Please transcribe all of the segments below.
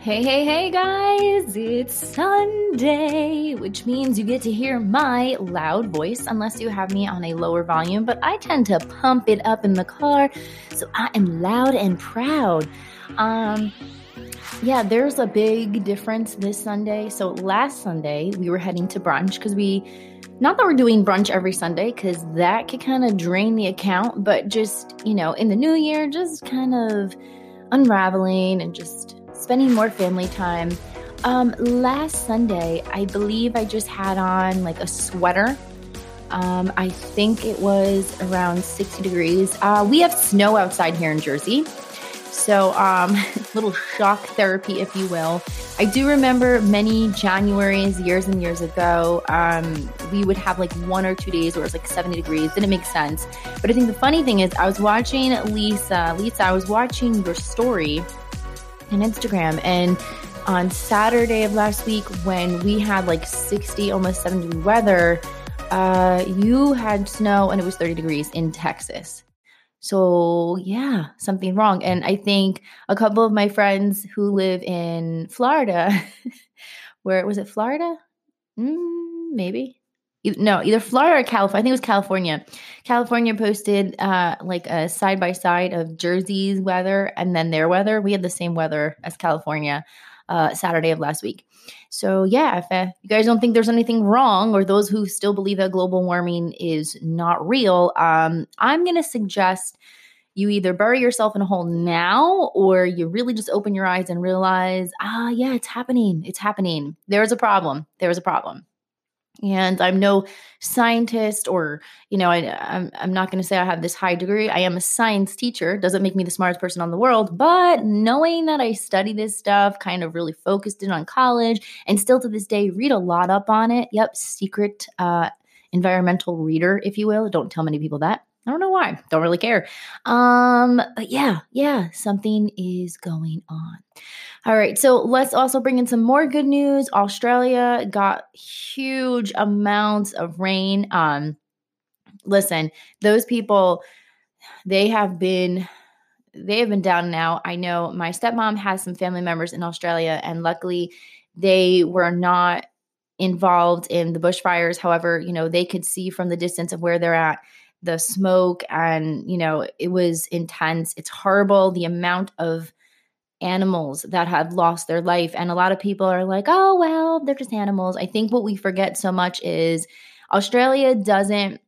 Hey, hey, hey, guys! It's Sunday, which means you get to hear my loud voice unless you have me on a lower volume, but I tend to pump it up in the car, so I am loud and proud. Um, yeah, there's a big difference this Sunday. So last Sunday, we were heading to brunch because we, not that we're doing brunch every Sunday, because that could kind of drain the account, but just, you know, in the new year, just kind of unraveling and just spending more family time. Um, last Sunday, I believe I just had on like a sweater. Um, I think it was around 60 degrees. Uh, we have snow outside here in Jersey. So, um, little shock therapy, if you will. I do remember many Januaries, years and years ago, um, we would have like one or two days where it was like 70 degrees. Didn't make sense. But I think the funny thing is, I was watching Lisa, Lisa, I was watching your story and Instagram. And on Saturday of last week, when we had like 60, almost 70 weather, uh, you had snow and it was 30 degrees in Texas. So, yeah, something wrong. And I think a couple of my friends who live in Florida, where was it Florida? Mm, maybe no, either Florida or California. I think it was California. California posted uh, like a side by side of Jersey's weather and then their weather. We had the same weather as California uh, Saturday of last week. So, yeah, if uh, you guys don't think there's anything wrong, or those who still believe that global warming is not real, um, I'm going to suggest you either bury yourself in a hole now or you really just open your eyes and realize, ah, yeah, it's happening. It's happening. There's a problem. There's a problem and i'm no scientist or you know I, am I'm, I'm not going to say i have this high degree i am a science teacher doesn't make me the smartest person on the world but knowing that i study this stuff kind of really focused in on college and still to this day read a lot up on it yep secret uh, environmental reader if you will don't tell many people that I don't know why. Don't really care. Um, but yeah, yeah, something is going on. All right, so let's also bring in some more good news. Australia got huge amounts of rain. Um, listen, those people, they have been they have been down now. I know my stepmom has some family members in Australia, and luckily they were not involved in the bushfires. However, you know, they could see from the distance of where they're at the smoke and you know it was intense. It's horrible the amount of animals that have lost their life. And a lot of people are like oh well they're just animals. I think what we forget so much is australia doesn't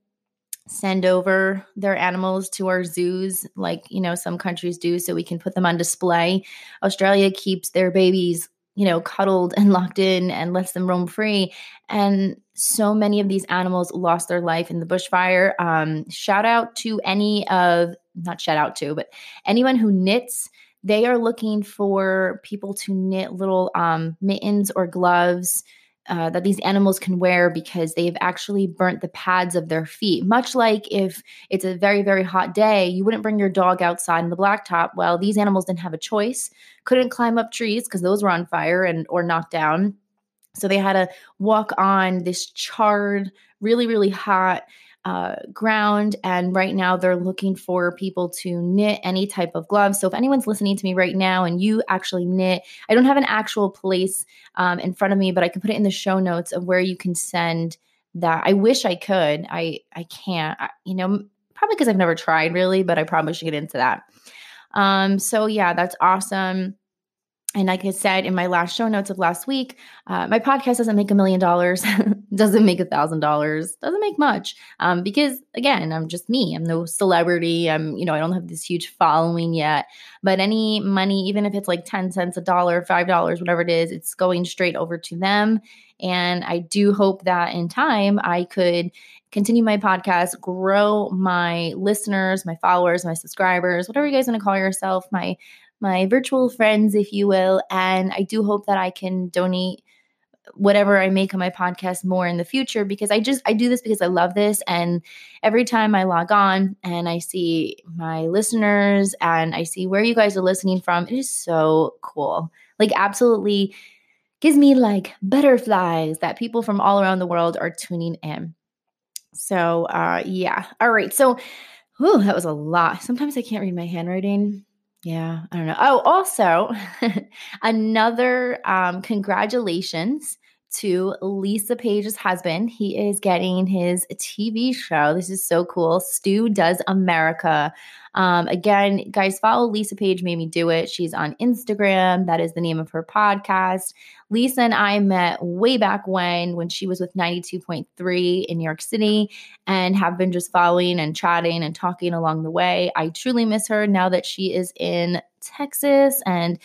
send over their animals to our zoos like you know some countries do so we can put them on display. Australia keeps their babies you know, cuddled and locked in and lets them roam free. And so many of these animals lost their life in the bushfire. Um, shout out to any of, not shout out to, but anyone who knits. They are looking for people to knit little um, mittens or gloves uh, that these animals can wear because they've actually burnt the pads of their feet. Much like if it's a very, very hot day, you wouldn't bring your dog outside in the blacktop. Well, these animals didn't have a choice, couldn't climb up trees because those were on fire and or knocked down. So they had to walk on this charred, really, really hot uh, ground. And right now, they're looking for people to knit any type of gloves. So if anyone's listening to me right now and you actually knit, I don't have an actual place um, in front of me, but I can put it in the show notes of where you can send that. I wish I could. I I can't. I, you know, probably because I've never tried really, but I probably should get into that. Um, so yeah, that's awesome and like I said in my last show notes of last week, uh, my podcast doesn't make a million dollars, doesn't make a thousand dollars, doesn't make much. Um, because again, I'm just me. I'm no celebrity. I'm, you know, I don't have this huge following yet. But any money, even if it's like 10 cents a dollar, five dollars, whatever it is, it's going straight over to them. And I do hope that in time I could continue my podcast, grow my listeners, my followers, my subscribers, whatever you guys want to call yourself, my my virtual friends, if you will. And I do hope that I can donate whatever I make on my podcast more in the future because I just I do this because I love this and every time I log on and I see my listeners and I see where you guys are listening from it is so cool. Like absolutely gives me like butterflies that people from all around the world are tuning in. So uh yeah. All right. So whew, that was a lot. Sometimes I can't read my handwriting yeah, I don't know. Oh, also, another um, congratulations to Lisa Page's husband. He is getting his TV show. This is so cool. Stu Does America. Um, again, guys, follow Lisa Page, made me do it. She's on Instagram. That is the name of her podcast. Lisa and I met way back when, when she was with 92.3 in New York City, and have been just following and chatting and talking along the way. I truly miss her now that she is in Texas and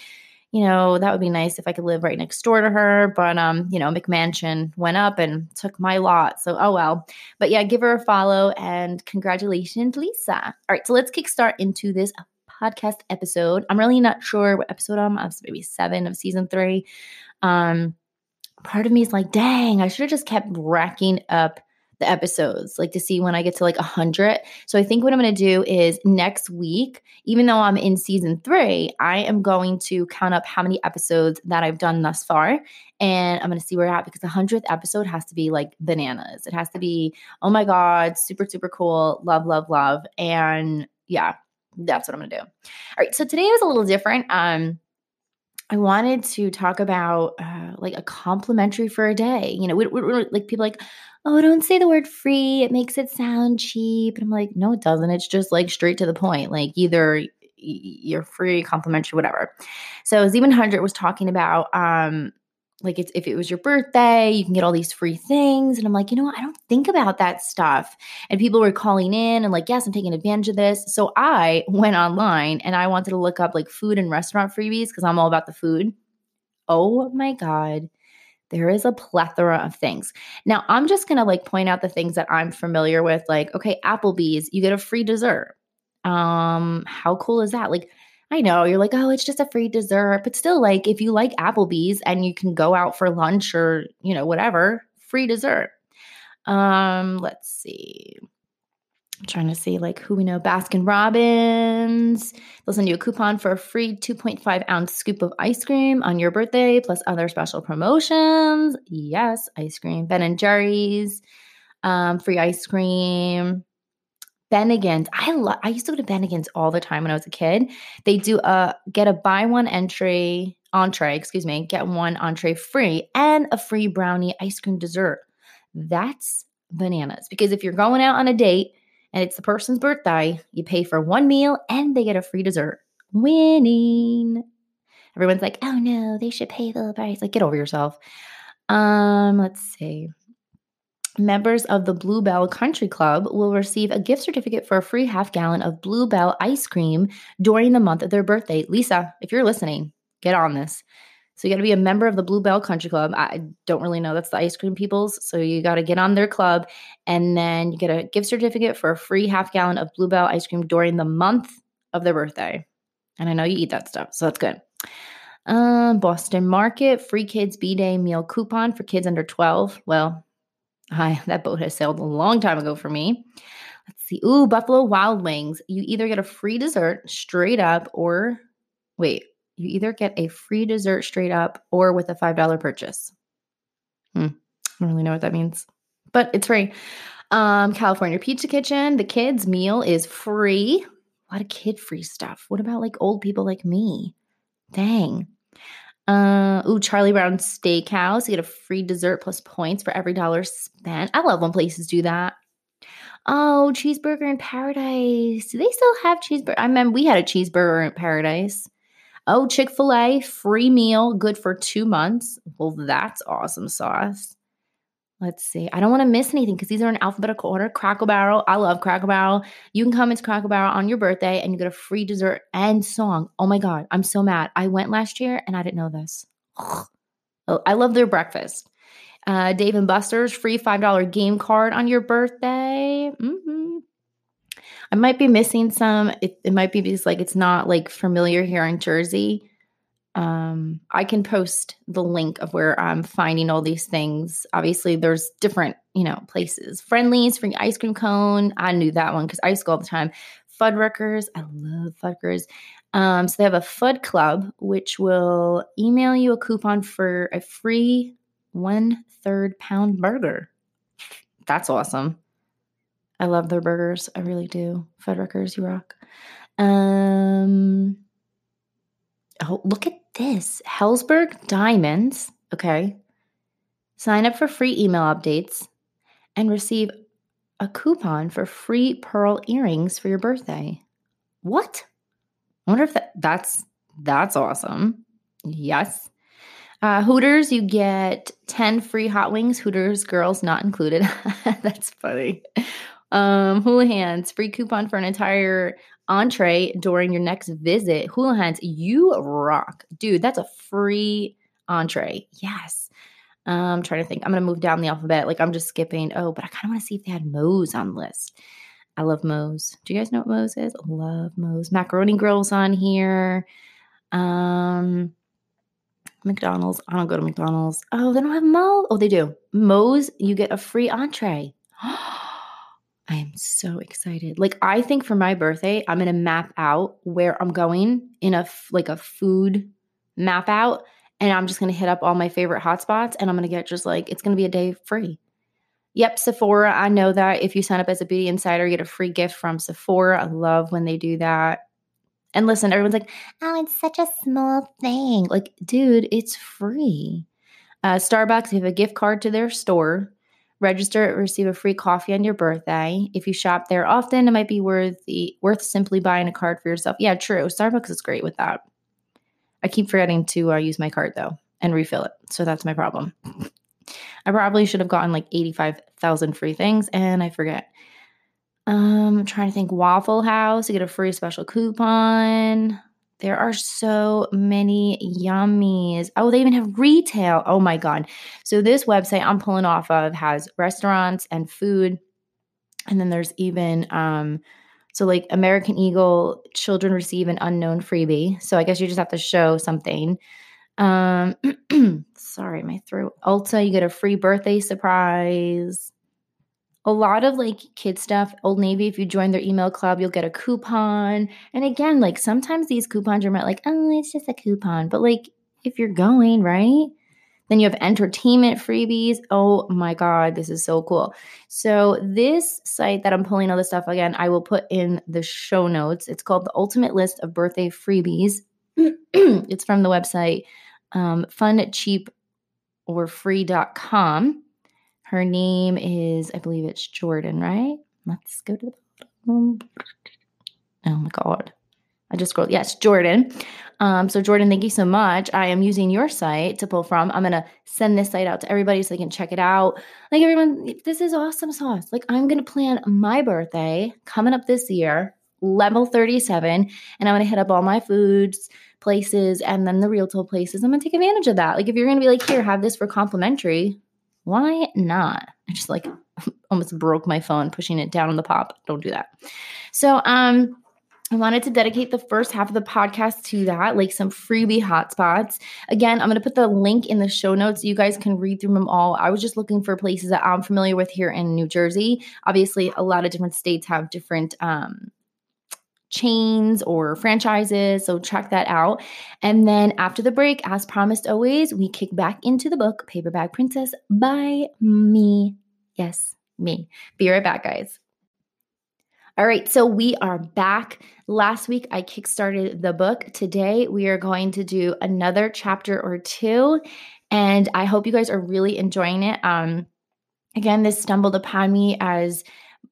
you know, that would be nice if I could live right next door to her. But um, you know, McMansion went up and took my lot. So oh well. But yeah, give her a follow and congratulations, Lisa. All right, so let's kickstart into this podcast episode. I'm really not sure what episode I'm on. Maybe seven of season three. Um, part of me is like, dang, I should have just kept racking up the episodes, like to see when I get to like a 100. So I think what I'm going to do is next week, even though I'm in season three, I am going to count up how many episodes that I've done thus far. And I'm going to see where we're at because the 100th episode has to be like bananas. It has to be, oh my God, super, super cool. Love, love, love. And yeah, that's what I'm going to do. All right. So today is a little different. Um, I wanted to talk about uh, like a complimentary for a day. You know, we, we, like people like, oh, don't say the word free. It makes it sound cheap. And I'm like, no, it doesn't. It's just like straight to the point. Like either you're free, complimentary, whatever. So Z100 was talking about um like it's if it was your birthday, you can get all these free things. And I'm like, you know what? I don't think about that stuff. And people were calling in and like, yes, I'm taking advantage of this. So I went online and I wanted to look up like food and restaurant freebies because I'm all about the food. Oh my God there is a plethora of things. Now, I'm just going to like point out the things that I'm familiar with like okay, Applebee's, you get a free dessert. Um how cool is that? Like I know you're like, "Oh, it's just a free dessert." But still like if you like Applebee's and you can go out for lunch or, you know, whatever, free dessert. Um, let's see. I'm trying to see like who we know. Baskin Robbins. They'll send you a coupon for a free 2.5 ounce scoop of ice cream on your birthday, plus other special promotions. Yes, ice cream. Ben and Jerry's, um, free ice cream. Bennigan's. I love. I used to go to Bennigan's all the time when I was a kid. They do a get a buy one entry entree, excuse me, get one entree free and a free brownie ice cream dessert. That's bananas because if you're going out on a date and it's the person's birthday, you pay for one meal and they get a free dessert. Winning. Everyone's like, oh no, they should pay the price. Like, get over yourself. Um, let's see. Members of the Bluebell Country Club will receive a gift certificate for a free half gallon of Bluebell ice cream during the month of their birthday. Lisa, if you're listening, get on this. So you got to be a member of the Bluebell Country Club. I don't really know. That's the ice cream people's. So you got to get on their club and then you get a gift certificate for a free half gallon of Bluebell ice cream during the month of their birthday. And I know you eat that stuff. So that's good. Um, Boston Market, free kids B Day meal coupon for kids under 12. Well, hi, that boat has sailed a long time ago for me. Let's see. Ooh, Buffalo Wild Wings. You either get a free dessert straight up or wait, you either get a free dessert straight up or with a $5 purchase. Hmm. I don't really know what that means, but it's free. Um, California Pizza Kitchen, the kids' meal is free. A lot of kid free stuff. What about like old people like me? Dang. Uh, ooh, Charlie Brown Steakhouse. You get a free dessert plus points for every dollar spent. I love when places do that. Oh, cheeseburger in paradise. Do they still have cheeseburger? I remember we had a cheeseburger in paradise. Oh, Chick fil A, free meal, good for two months. Well, that's awesome sauce. Let's see. I don't want to miss anything because these are in alphabetical order. Cracker Barrel. I love Cracker Barrel. You can come into Cracker Barrel on your birthday and you get a free dessert and song. Oh my God. I'm so mad. I went last year and I didn't know this. Oh, I love their breakfast. Uh, Dave and Buster's free $5 game card on your birthday. Mm-hmm. I might be missing some. It, it might be because like it's not like familiar here in Jersey. Um, I can post the link of where I'm finding all these things. Obviously, there's different, you know, places. Friendly's free ice cream cone. I knew that one because I used to go all the time. Fuddruckers. I love Fuddruckers. Um, so they have a Fud Club, which will email you a coupon for a free one third pound burger. That's awesome. I love their burgers. I really do. Fuddruckers, you rock. Um, Oh, look at this. Helzberg Diamonds. Okay. Sign up for free email updates and receive a coupon for free pearl earrings for your birthday. What? I wonder if that, that's that's awesome. Yes. Uh, Hooters, you get 10 free hot wings. Hooters girls not included. that's funny. Um, Houlihan's, free coupon for an entire entree during your next visit. Houlihan's, you rock. Dude, that's a free entree. Yes. Um, I'm trying to think. I'm going to move down the alphabet. Like I'm just skipping. Oh, but I kind of want to see if they had Moe's on the list. I love Moe's. Do you guys know what Moe's is? Love Moe's. Macaroni Grills on here. Um, McDonald's. I don't go to McDonald's. Oh, they don't have Mo. Oh, they do. Moe's, you get a free entree. I am so excited. Like I think for my birthday, I'm going to map out where I'm going in a like a food map out and I'm just going to hit up all my favorite hotspots and I'm going to get just like it's going to be a day free. Yep, Sephora. I know that if you sign up as a beauty insider, you get a free gift from Sephora. I love when they do that. And listen, everyone's like, oh, it's such a small thing. Like, dude, it's free. Uh, Starbucks, you have a gift card to their store. Register, receive a free coffee on your birthday. If you shop there often, it might be worth the, worth simply buying a card for yourself. Yeah, true. Starbucks is great with that. I keep forgetting to uh, use my card though and refill it. So that's my problem. I probably should have gotten like 85,000 free things and I forget. Um, I'm trying to think Waffle House, you get a free special coupon. There are so many yummies. Oh, they even have retail. Oh my God. So, this website I'm pulling off of has restaurants and food. And then there's even, um, so like American Eagle, children receive an unknown freebie. So, I guess you just have to show something. Um, sorry, my throat. Ulta, you get a free birthday surprise a lot of like kid stuff. Old Navy, if you join their email club, you'll get a coupon. And again, like sometimes these coupons are like, oh, it's just a coupon. But like if you're going, right? Then you have entertainment freebies. Oh my God, this is so cool. So, this site that I'm pulling all this stuff again, I will put in the show notes. It's called the Ultimate List of Birthday Freebies. it's from the website um, funcheaporfree.com. Her name is, I believe it's Jordan, right? Let's go to the bottom. Oh my God. I just scrolled. Yes, Jordan. Um, so, Jordan, thank you so much. I am using your site to pull from. I'm going to send this site out to everybody so they can check it out. Like, everyone, this is awesome sauce. Like, I'm going to plan my birthday coming up this year, level 37, and I'm going to hit up all my foods, places, and then the Realtor places. I'm going to take advantage of that. Like, if you're going to be like, here, have this for complimentary, why not? I just like almost broke my phone pushing it down on the pop. Don't do that. So, um, I wanted to dedicate the first half of the podcast to that, like some freebie hotspots. Again, I'm going to put the link in the show notes so you guys can read through them all. I was just looking for places that I'm familiar with here in New Jersey. Obviously, a lot of different states have different um, chains or franchises. So check that out. And then after the break, as promised always, we kick back into the book Paper Bag Princess by me. Yes, me. Be right back, guys. All right, so we are back. Last week I kickstarted the book. Today we are going to do another chapter or two, and I hope you guys are really enjoying it. Um, again, this stumbled upon me as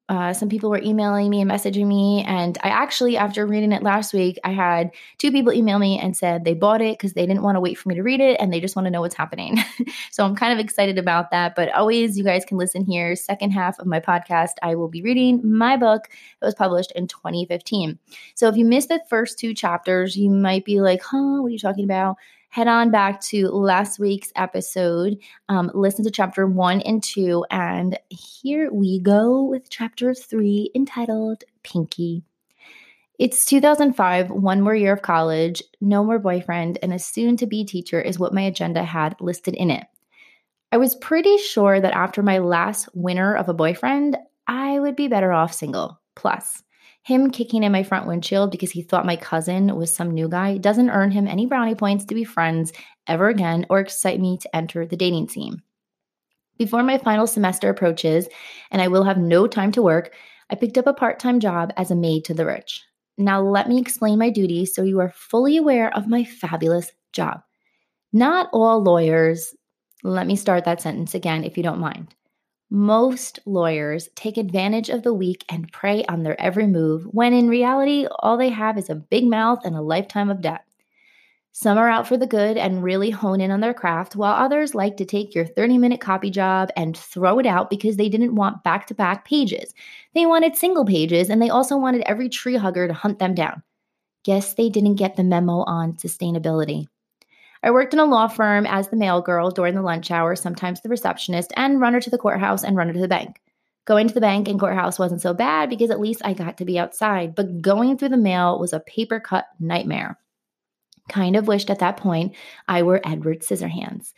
uh, some people were emailing me and messaging me. And I actually, after reading it last week, I had two people email me and said they bought it because they didn't want to wait for me to read it and they just want to know what's happening. so I'm kind of excited about that. But always, you guys can listen here. Second half of my podcast, I will be reading my book that was published in 2015. So if you missed the first two chapters, you might be like, huh, what are you talking about? Head on back to last week's episode, um, listen to chapter one and two, and here we go with chapter three entitled Pinky. It's 2005, one more year of college, no more boyfriend, and a soon to be teacher is what my agenda had listed in it. I was pretty sure that after my last winter of a boyfriend, I would be better off single. Plus, him kicking in my front windshield because he thought my cousin was some new guy doesn't earn him any brownie points to be friends ever again or excite me to enter the dating scene. Before my final semester approaches and I will have no time to work, I picked up a part time job as a maid to the rich. Now, let me explain my duties so you are fully aware of my fabulous job. Not all lawyers, let me start that sentence again if you don't mind. Most lawyers take advantage of the weak and prey on their every move when in reality, all they have is a big mouth and a lifetime of debt. Some are out for the good and really hone in on their craft, while others like to take your 30 minute copy job and throw it out because they didn't want back to back pages. They wanted single pages and they also wanted every tree hugger to hunt them down. Guess they didn't get the memo on sustainability. I worked in a law firm as the mail girl during the lunch hour, sometimes the receptionist, and runner to the courthouse and runner to the bank. Going to the bank and courthouse wasn't so bad because at least I got to be outside, but going through the mail was a paper cut nightmare. Kind of wished at that point I were Edward Scissorhands.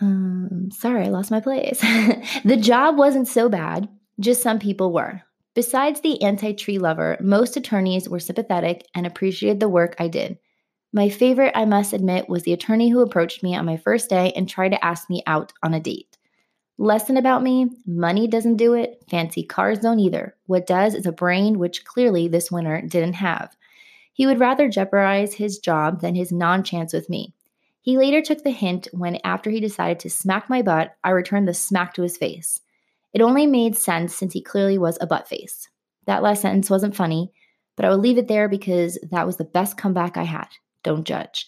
Um, sorry, I lost my place. the job wasn't so bad, just some people were. Besides the anti tree lover, most attorneys were sympathetic and appreciated the work I did. My favorite, I must admit, was the attorney who approached me on my first day and tried to ask me out on a date. Lesson about me money doesn't do it, fancy cars don't either. What does is a brain, which clearly this winner didn't have. He would rather jeopardize his job than his non chance with me. He later took the hint when, after he decided to smack my butt, I returned the smack to his face. It only made sense since he clearly was a butt face. That last sentence wasn't funny, but I will leave it there because that was the best comeback I had. Don't judge.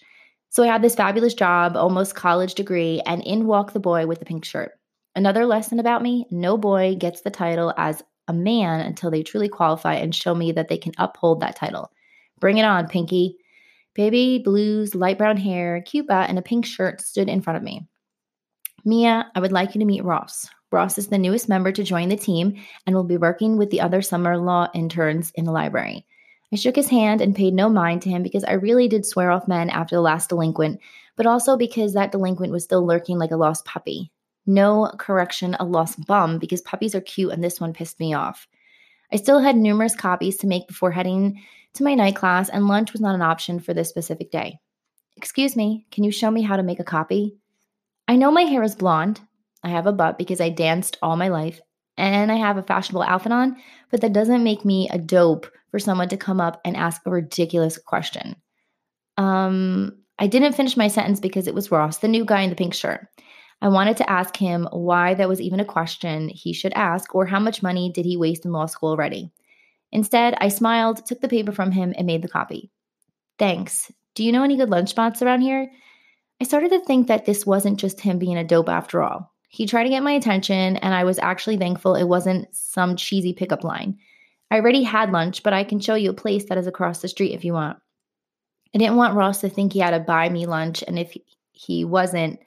So I had this fabulous job, almost college degree, and in walked the boy with the pink shirt. Another lesson about me no boy gets the title as a man until they truly qualify and show me that they can uphold that title. Bring it on, Pinky. Baby blues, light brown hair, cute butt, and a pink shirt stood in front of me. Mia, I would like you to meet Ross. Ross is the newest member to join the team and will be working with the other summer law interns in the library. I shook his hand and paid no mind to him because I really did swear off men after the last delinquent, but also because that delinquent was still lurking like a lost puppy. No correction, a lost bum, because puppies are cute and this one pissed me off. I still had numerous copies to make before heading to my night class, and lunch was not an option for this specific day. Excuse me, can you show me how to make a copy? I know my hair is blonde. I have a butt because I danced all my life, and I have a fashionable outfit on, but that doesn't make me a dope for someone to come up and ask a ridiculous question. Um, I didn't finish my sentence because it was Ross, the new guy in the pink shirt. I wanted to ask him why that was even a question he should ask or how much money did he waste in law school already. Instead, I smiled, took the paper from him, and made the copy. Thanks. Do you know any good lunch spots around here? I started to think that this wasn't just him being a dope after all. He tried to get my attention, and I was actually thankful it wasn't some cheesy pickup line. I already had lunch, but I can show you a place that is across the street if you want. I didn't want Ross to think he had to buy me lunch, and if he wasn't,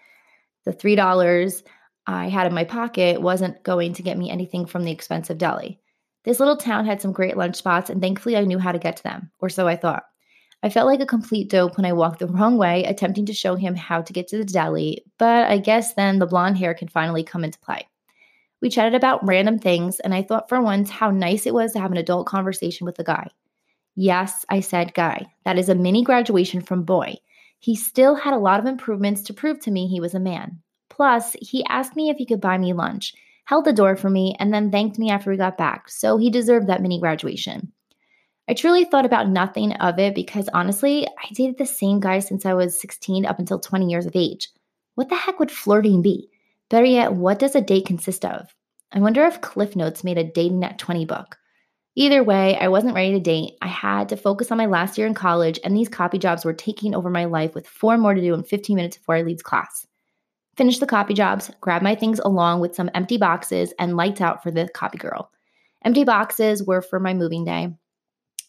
the $3 I had in my pocket wasn't going to get me anything from the expensive deli. This little town had some great lunch spots, and thankfully I knew how to get to them, or so I thought. I felt like a complete dope when I walked the wrong way, attempting to show him how to get to the deli, but I guess then the blonde hair can finally come into play. We chatted about random things, and I thought for once how nice it was to have an adult conversation with a guy. Yes, I said guy. That is a mini graduation from boy. He still had a lot of improvements to prove to me he was a man. Plus, he asked me if he could buy me lunch, held the door for me, and then thanked me after we got back, so he deserved that mini graduation. I truly thought about nothing of it because honestly, I dated the same guy since I was 16 up until 20 years of age. What the heck would flirting be? Better yet, what does a date consist of? I wonder if Cliff Notes made a dating at 20 book. Either way, I wasn't ready to date. I had to focus on my last year in college, and these copy jobs were taking over my life with four more to do in 15 minutes before I leave class. Finished the copy jobs, grabbed my things along with some empty boxes, and lights out for the copy girl. Empty boxes were for my moving day.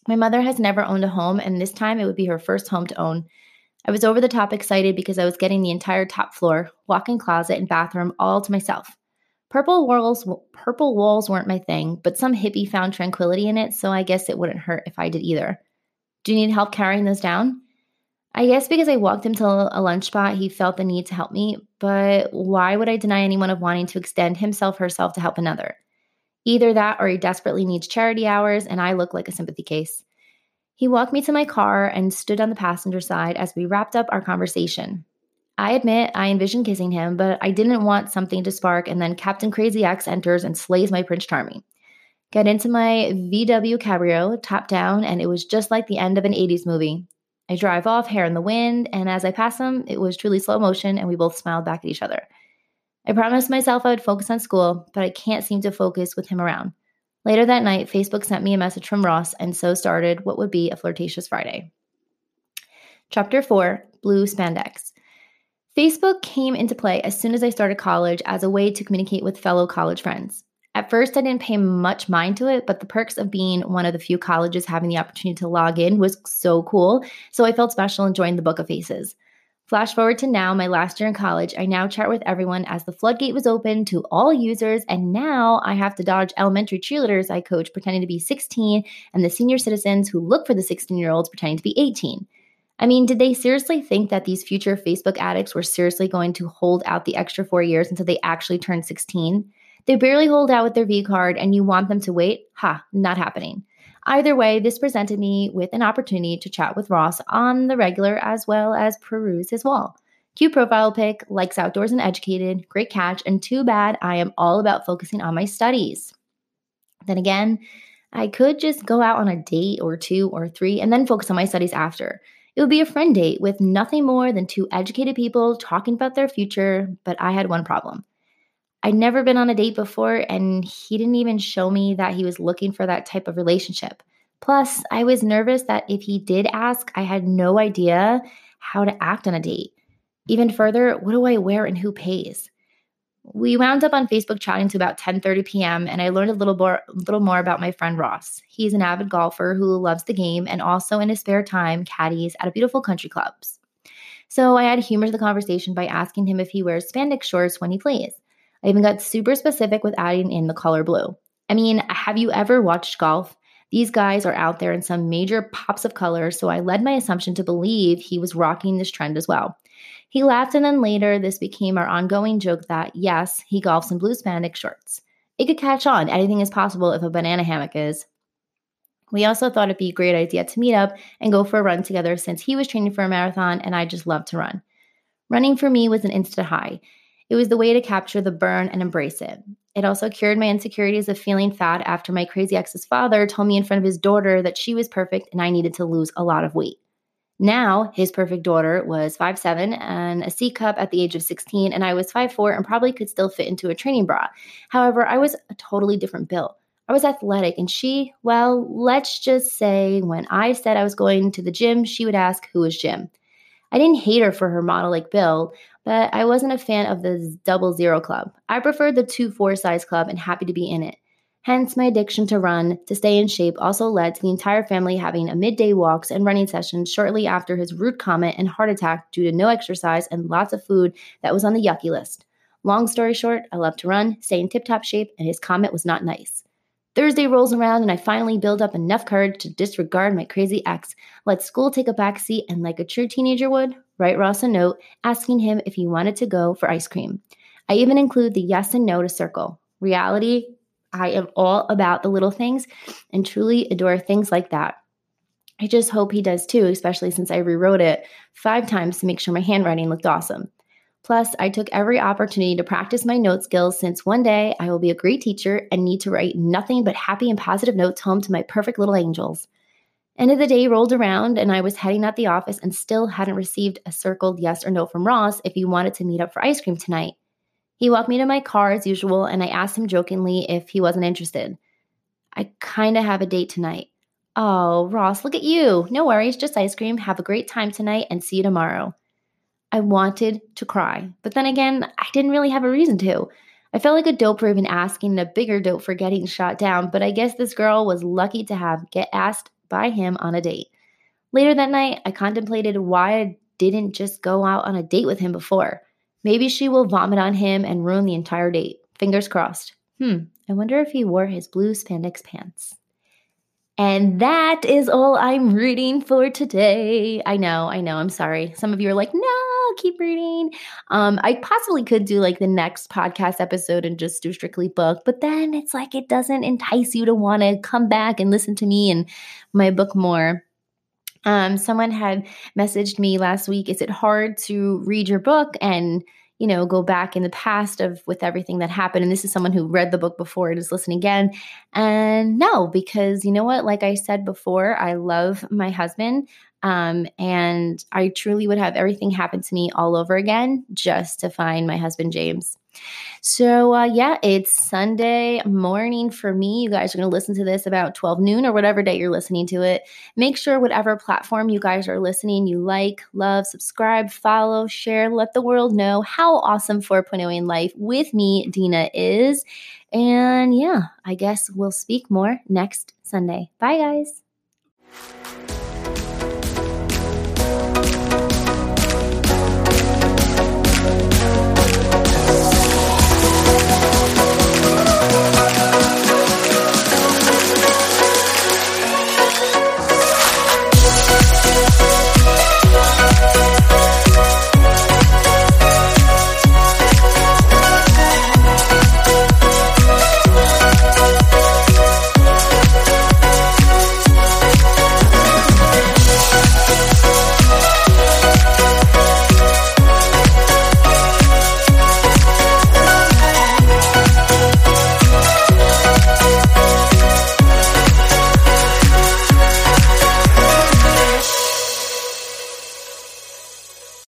My mother has never owned a home, and this time it would be her first home to own. I was over the top excited because I was getting the entire top floor, walk-in closet, and bathroom all to myself. Purple walls, purple walls weren't my thing, but some hippie found tranquility in it, so I guess it wouldn't hurt if I did either. Do you need help carrying those down? I guess because I walked him to a lunch spot, he felt the need to help me, but why would I deny anyone of wanting to extend himself herself to help another? Either that or he desperately needs charity hours and I look like a sympathy case. He walked me to my car and stood on the passenger side as we wrapped up our conversation. I admit I envisioned kissing him, but I didn't want something to spark and then Captain Crazy X enters and slays my Prince Charming. Get into my VW Cabrio, top down, and it was just like the end of an 80s movie. I drive off, hair in the wind, and as I pass him, it was truly slow motion, and we both smiled back at each other. I promised myself I would focus on school, but I can't seem to focus with him around. Later that night, Facebook sent me a message from Ross, and so started what would be a flirtatious Friday. Chapter 4 Blue Spandex. Facebook came into play as soon as I started college as a way to communicate with fellow college friends. At first, I didn't pay much mind to it, but the perks of being one of the few colleges having the opportunity to log in was so cool, so I felt special and joined the Book of Faces. Flash forward to now, my last year in college, I now chat with everyone as the floodgate was open to all users, and now I have to dodge elementary cheerleaders I coach pretending to be 16 and the senior citizens who look for the 16 year olds pretending to be 18. I mean, did they seriously think that these future Facebook addicts were seriously going to hold out the extra four years until they actually turned 16? They barely hold out with their V card and you want them to wait? Ha, not happening. Either way, this presented me with an opportunity to chat with Ross on the regular as well as peruse his wall. Cute profile pic, likes outdoors and educated, great catch, and too bad I am all about focusing on my studies. Then again, I could just go out on a date or two or three and then focus on my studies after. It would be a friend date with nothing more than two educated people talking about their future, but I had one problem. I'd never been on a date before, and he didn't even show me that he was looking for that type of relationship. Plus, I was nervous that if he did ask, I had no idea how to act on a date. Even further, what do I wear and who pays? We wound up on Facebook chatting to about 10:30 p.m. and I learned a little more little more about my friend Ross. He's an avid golfer who loves the game and also in his spare time caddies at a beautiful country clubs. So I had humor to the conversation by asking him if he wears spandex shorts when he plays. I even got super specific with adding in the color blue. I mean, have you ever watched golf? These guys are out there in some major pops of color, so I led my assumption to believe he was rocking this trend as well. He laughed, and then later, this became our ongoing joke that yes, he golfs in blue spandex shorts. It could catch on. Anything is possible if a banana hammock is. We also thought it'd be a great idea to meet up and go for a run together since he was training for a marathon and I just love to run. Running for me was an instant high. It was the way to capture the burn and embrace it. It also cured my insecurities of feeling fat after my crazy ex's father told me in front of his daughter that she was perfect and I needed to lose a lot of weight. Now, his perfect daughter was 5'7 and a C cup at the age of 16, and I was 5'4 and probably could still fit into a training bra. However, I was a totally different build. I was athletic, and she, well, let's just say when I said I was going to the gym, she would ask, Who is Jim? I didn't hate her for her model like build, but I wasn't a fan of the double zero club. I preferred the two four size club and happy to be in it. Hence, my addiction to run to stay in shape also led to the entire family having a midday walks and running sessions shortly after his rude comment and heart attack due to no exercise and lots of food that was on the yucky list. Long story short, I love to run, stay in tip top shape, and his comment was not nice. Thursday rolls around and I finally build up enough courage to disregard my crazy ex, let school take a backseat, and like a true teenager would, write Ross a note asking him if he wanted to go for ice cream. I even include the yes and no to circle. Reality, I am all about the little things and truly adore things like that. I just hope he does too, especially since I rewrote it five times to make sure my handwriting looked awesome. Plus, I took every opportunity to practice my note skills since one day I will be a great teacher and need to write nothing but happy and positive notes home to my perfect little angels. End of the day rolled around and I was heading out the office and still hadn't received a circled yes or no from Ross if he wanted to meet up for ice cream tonight. He walked me to my car as usual and I asked him jokingly if he wasn't interested. I kind of have a date tonight. Oh, Ross, look at you. No worries, just ice cream. Have a great time tonight and see you tomorrow. I wanted to cry. But then again, I didn't really have a reason to. I felt like a dope for even asking and a bigger dope for getting shot down, but I guess this girl was lucky to have get asked by him on a date. Later that night, I contemplated why I didn't just go out on a date with him before. Maybe she will vomit on him and ruin the entire date. Fingers crossed. Hmm, I wonder if he wore his blue spandex pants. And that is all I'm reading for today. I know, I know, I'm sorry. Some of you are like, no, keep reading. Um, I possibly could do like the next podcast episode and just do strictly book, but then it's like it doesn't entice you to want to come back and listen to me and my book more. Um, someone had messaged me last week, is it hard to read your book and you know, go back in the past of with everything that happened. And this is someone who read the book before and is listening again. And no, because you know what? Like I said before, I love my husband. Um, and I truly would have everything happen to me all over again just to find my husband, James. So, uh, yeah, it's Sunday morning for me. You guys are going to listen to this about 12 noon or whatever day you're listening to it. Make sure, whatever platform you guys are listening, you like, love, subscribe, follow, share, let the world know how awesome 4.0 in life with me, Dina, is. And yeah, I guess we'll speak more next Sunday. Bye, guys.